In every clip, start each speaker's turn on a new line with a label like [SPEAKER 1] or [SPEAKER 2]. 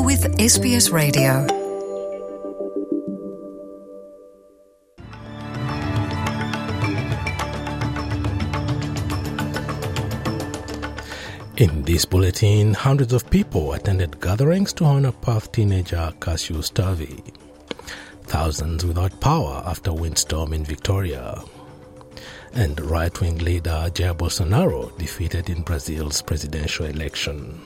[SPEAKER 1] You're with SBS Radio.
[SPEAKER 2] In this bulletin, hundreds of people attended gatherings to honor Perth teenager Cassius Turvey. Thousands without power after windstorm in Victoria. And right wing leader Jair Bolsonaro defeated in Brazil's presidential election.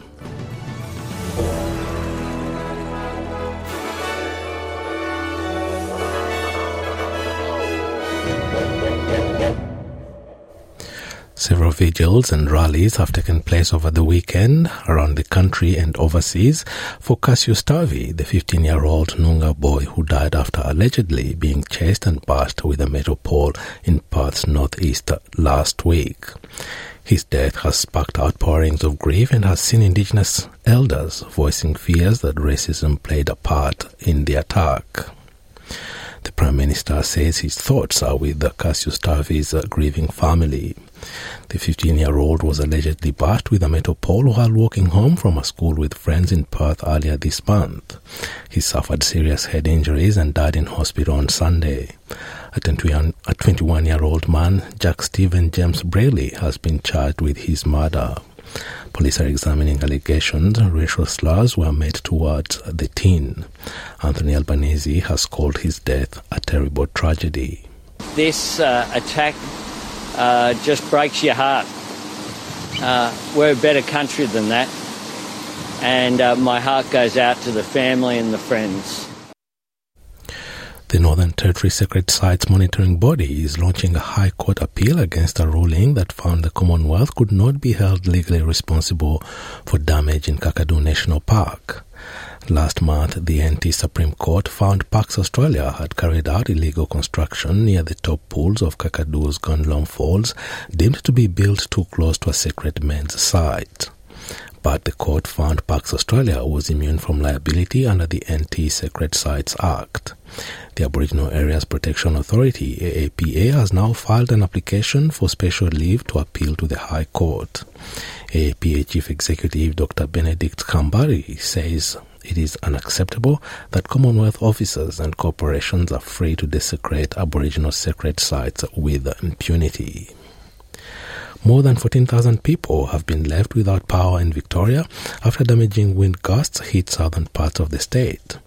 [SPEAKER 2] Several vigils and rallies have taken place over the weekend around the country and overseas for Cassius Turvey, the 15-year-old Noongar boy who died after allegedly being chased and bashed with a metal pole in Perth's northeast last week. His death has sparked outpourings of grief and has seen Indigenous elders voicing fears that racism played a part in the attack. The Prime Minister says his thoughts are with the Cassius Turvey's grieving family. The 15 year old was allegedly bashed with a metal pole while walking home from a school with friends in Perth earlier this month. He suffered serious head injuries and died in hospital on Sunday. A 21 year old man, Jack Stephen James Brayley, has been charged with his murder. Police are examining allegations racial slurs were made towards the teen. Anthony Albanese has called his death a terrible tragedy.
[SPEAKER 3] This uh, attack uh, just breaks your heart. Uh, we're a better country than that. And uh, my heart goes out to the family and the friends.
[SPEAKER 2] The Northern Territory Sacred Sites Monitoring Body is launching a High Court appeal against a ruling that found the Commonwealth could not be held legally responsible for damage in Kakadu National Park. Last month, the NT Supreme Court found Parks Australia had carried out illegal construction near the top pools of Kakadu's Gunlom Falls, deemed to be built too close to a sacred men's site. But the court found Parks Australia was immune from liability under the NT Sacred Sites Act. The Aboriginal Areas Protection Authority, AAPA, has now filed an application for special leave to appeal to the High Court. AAPA Chief Executive Dr. Benedict Scambary says it is unacceptable that Commonwealth officers and corporations are free to desecrate Aboriginal sacred sites with impunity. More than 14,000 people have been left without power in Victoria after damaging wind gusts hit southern parts of the state.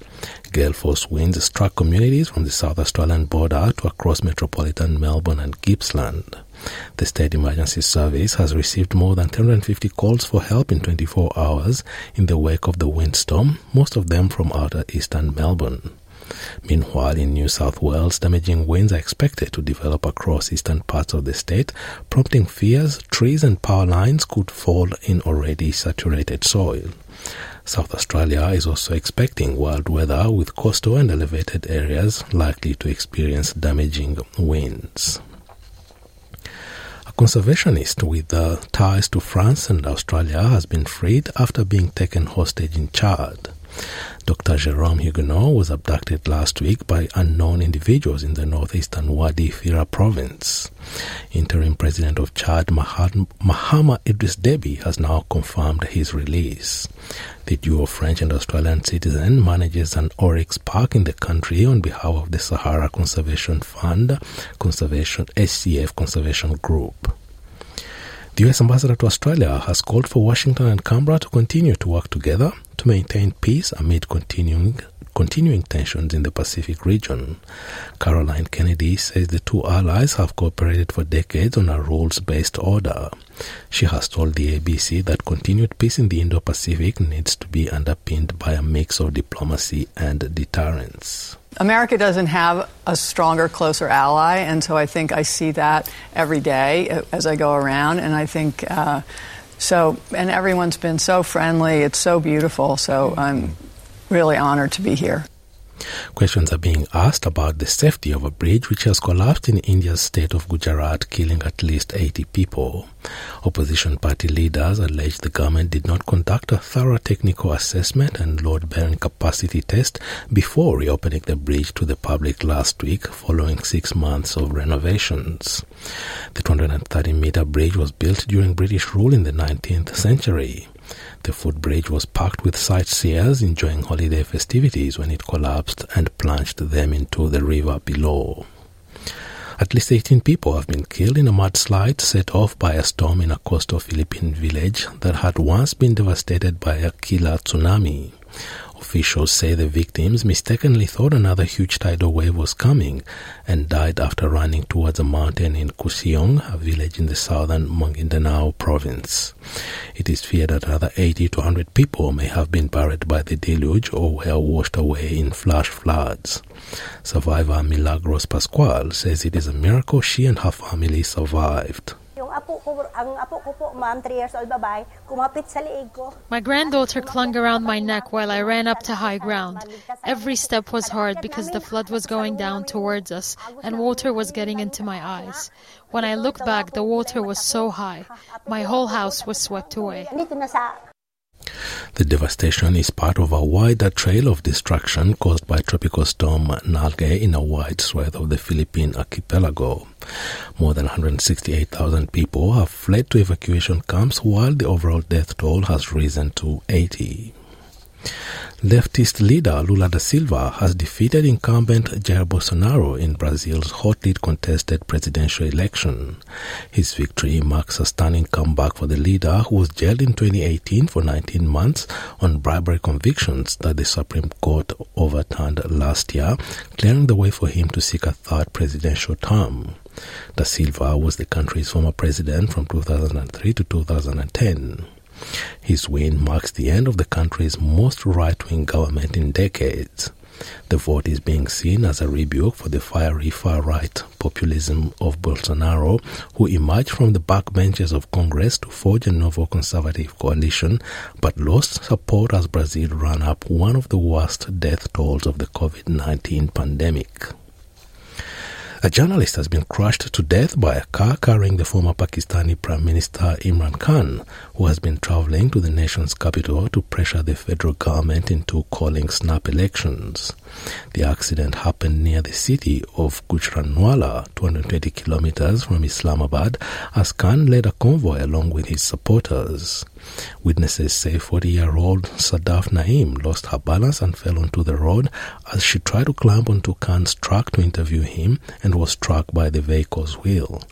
[SPEAKER 2] Gale force winds struck communities from the South Australian border to across metropolitan Melbourne and Gippsland. The State Emergency Service has received more than 250 calls for help in 24 hours in the wake of the windstorm, most of them from outer eastern Melbourne. Meanwhile, in New South Wales, damaging winds are expected to develop across eastern parts of the state, prompting fears trees and power lines could fall in already saturated soil. South Australia is also expecting wild weather with coastal and elevated areas likely to experience damaging winds. Conservationist with uh, ties to France and Australia has been freed after being taken hostage in Chad. Dr. Jerome Huguenot was abducted last week by unknown individuals in the northeastern Wadi Fira province. Interim President of Chad, Mahama Idris Deby, has now confirmed his release. The duo French and Australian citizen manages an oryx park in the country on behalf of the Sahara Conservation Fund, Conservation SCF Conservation Group. The US ambassador to Australia has called for Washington and Canberra to continue to work together to maintain peace amid continuing continuing tensions in the Pacific region. Caroline Kennedy says the two allies have cooperated for decades on a rules based order. She has told the ABC that continued peace in the Indo Pacific needs to be underpinned by a mix of diplomacy and deterrence.
[SPEAKER 4] America doesn't have a stronger, closer ally, and so I think I see that every day as I go around, and I think. Uh, so, and everyone's been so friendly. It's so beautiful. So I'm really honored to be here.
[SPEAKER 2] Questions are being asked about the safety of a bridge which has collapsed in India's state of Gujarat, killing at least 80 people. Opposition party leaders allege the government did not conduct a thorough technical assessment and load bearing capacity test before reopening the bridge to the public last week following six months of renovations. The 230 meter bridge was built during British rule in the 19th century. The footbridge was packed with sightseers enjoying holiday festivities when it collapsed and plunged them into the river below. At least 18 people have been killed in a mudslide set off by a storm in a coastal Philippine village that had once been devastated by a killer tsunami. Officials say the victims mistakenly thought another huge tidal wave was coming and died after running towards a mountain in Kusiong, a village in the southern Maguindanao province. It is feared that another 80 to 100 people may have been buried by the deluge or were washed away in flash floods. Survivor Milagros Pascual says it is a miracle she and her family survived.
[SPEAKER 5] My granddaughter clung around my neck while I ran up to high ground. Every step was hard because the flood was going down towards us and water was getting into my eyes. When I looked back, the water was so high. My whole house was swept away.
[SPEAKER 2] The devastation is part of a wider trail of destruction caused by tropical storm Nalgae in a wide swath of the Philippine archipelago. More than 168,000 people have fled to evacuation camps while the overall death toll has risen to 80. Leftist leader Lula da Silva has defeated incumbent Jair Bolsonaro in Brazil's hotly contested presidential election. His victory marks a stunning comeback for the leader who was jailed in 2018 for 19 months on bribery convictions that the Supreme Court overturned last year, clearing the way for him to seek a third presidential term. Da Silva was the country's former president from 2003 to 2010. His win marks the end of the country's most right wing government in decades. The vote is being seen as a rebuke for the fiery far right populism of Bolsonaro, who emerged from the backbenches of Congress to forge a novel conservative coalition but lost support as Brazil ran up one of the worst death tolls of the COVID 19 pandemic. A journalist has been crushed to death by a car carrying the former Pakistani Prime Minister Imran Khan, who has been traveling to the nation's capital to pressure the federal government into calling snap elections. The accident happened near the city of Gujranwala, 220 kilometers from Islamabad, as Khan led a convoy along with his supporters. Witnesses say 40 year old Sadaf Naim lost her balance and fell onto the road as she tried to climb onto Khan's truck to interview him and was struck by the vehicle's wheel.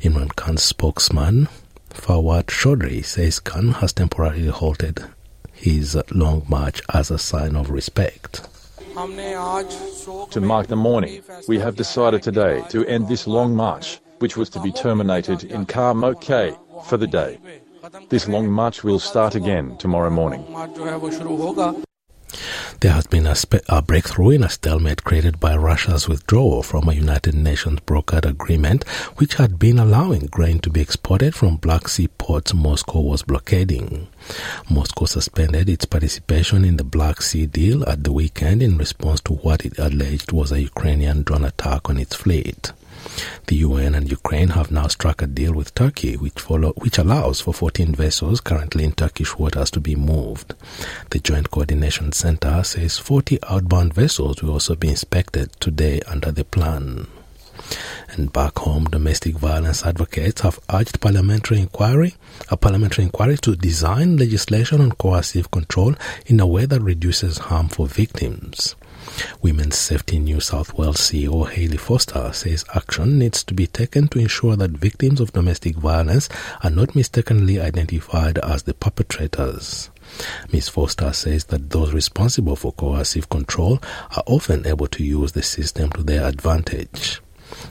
[SPEAKER 2] Imran Khan's spokesman, Fawad Chaudhry, says Khan has temporarily halted his long march as a sign of respect.
[SPEAKER 6] To mark the mourning, we have decided today to end this long march, which was to be terminated in Kar Mokhe for the day. This long march will start again tomorrow morning.
[SPEAKER 2] There has been a, spe- a, breakthrough in a stalemate created by Russia's withdrawal from a United Nations brokered agreement which had been allowing grain to be exported from Black Sea ports Moscow was blockading. Moscow suspended its participation in the Black Sea deal at the weekend in response to what it alleged was a Ukrainian drone attack on its fleet. The UN and Ukraine have now struck a deal with Turkey which, follow, which allows for 14 vessels currently in Turkish waters to be moved. The Joint Coordination Center says 40 outbound vessels will also be inspected today under the plan. And back home, domestic violence advocates have urged parliamentary inquiry, a parliamentary inquiry to design legislation on coercive control in a way that reduces harm for victims. Women's Safety New South Wales CEO Hayley Foster says action needs to be taken to ensure that victims of domestic violence are not mistakenly identified as the perpetrators. Ms. Foster says that those responsible for coercive control are often able to use the system to their advantage.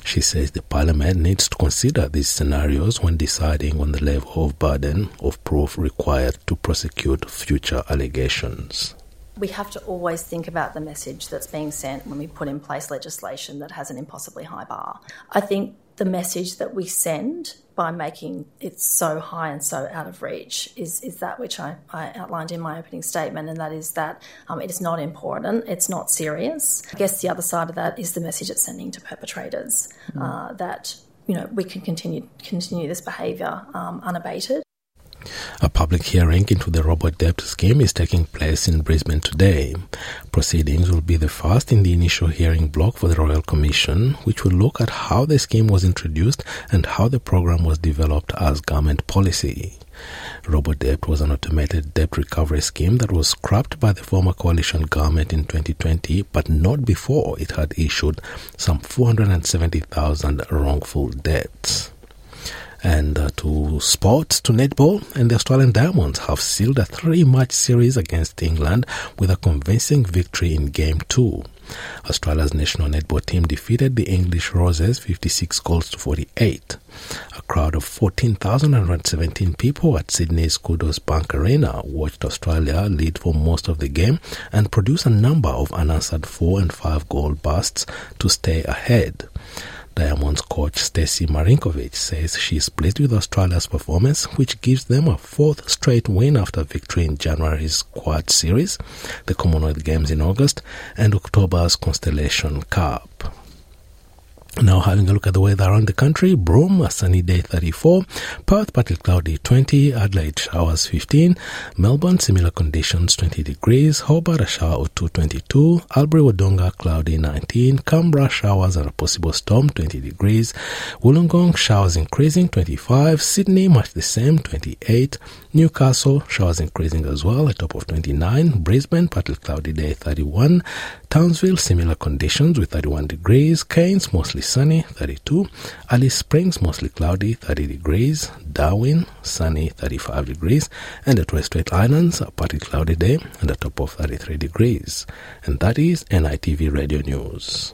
[SPEAKER 2] She says the Parliament needs to consider these scenarios when deciding on the level of burden of proof required to prosecute future allegations
[SPEAKER 7] we have to always think about the message that's being sent when we put in place legislation that has an impossibly high bar. I think the message that we send by making it so high and so out of reach is, is that which I, I outlined in my opening statement, and that is that um, it is not important, it's not serious. I guess the other side of that is the message it's sending to perpetrators mm. uh, that you know we can continue continue this behaviour um, unabated.
[SPEAKER 2] A public hearing into the RoboDebt scheme is taking place in Brisbane today. Proceedings will be the first in the initial hearing block for the Royal Commission, which will look at how the scheme was introduced and how the program was developed as government policy. RoboDebt was an automated debt recovery scheme that was scrapped by the former coalition government in 2020, but not before it had issued some 470,000 wrongful debts. And uh, to sports, to netball, and the Australian Diamonds have sealed a three match series against England with a convincing victory in Game 2. Australia's national netball team defeated the English Roses 56 goals to 48. A crowd of 14,117 people at Sydney's Qudos Bank Arena watched Australia lead for most of the game and produce a number of unanswered 4 and 5 goal bursts to stay ahead. Diamonds coach Stacey Marinkovich says she is pleased with Australia's performance, which gives them a fourth straight win after victory in January's Quad Series, the Commonwealth Games in August, and October's Constellation Cup. Now having a look at the weather around the country, Broome, a sunny day 34, Perth, partly cloudy 20, Adelaide showers 15, Melbourne, similar conditions 20 degrees, Hobart, a shower or 2 22, Albury, Wodonga, cloudy 19, Canberra, showers and a possible storm 20 degrees, Wollongong, showers increasing 25, Sydney, much the same 28, Newcastle, showers increasing as well, a top of 29, Brisbane, partly cloudy day 31, Townsville, similar conditions with 31 degrees, Cairns, mostly sunny, 32. Alice Springs, mostly cloudy, 30 degrees. Darwin, sunny, 35 degrees. And the Torres Strait Islands, a partly cloudy day and a top of 33 degrees. And that is NITV Radio News.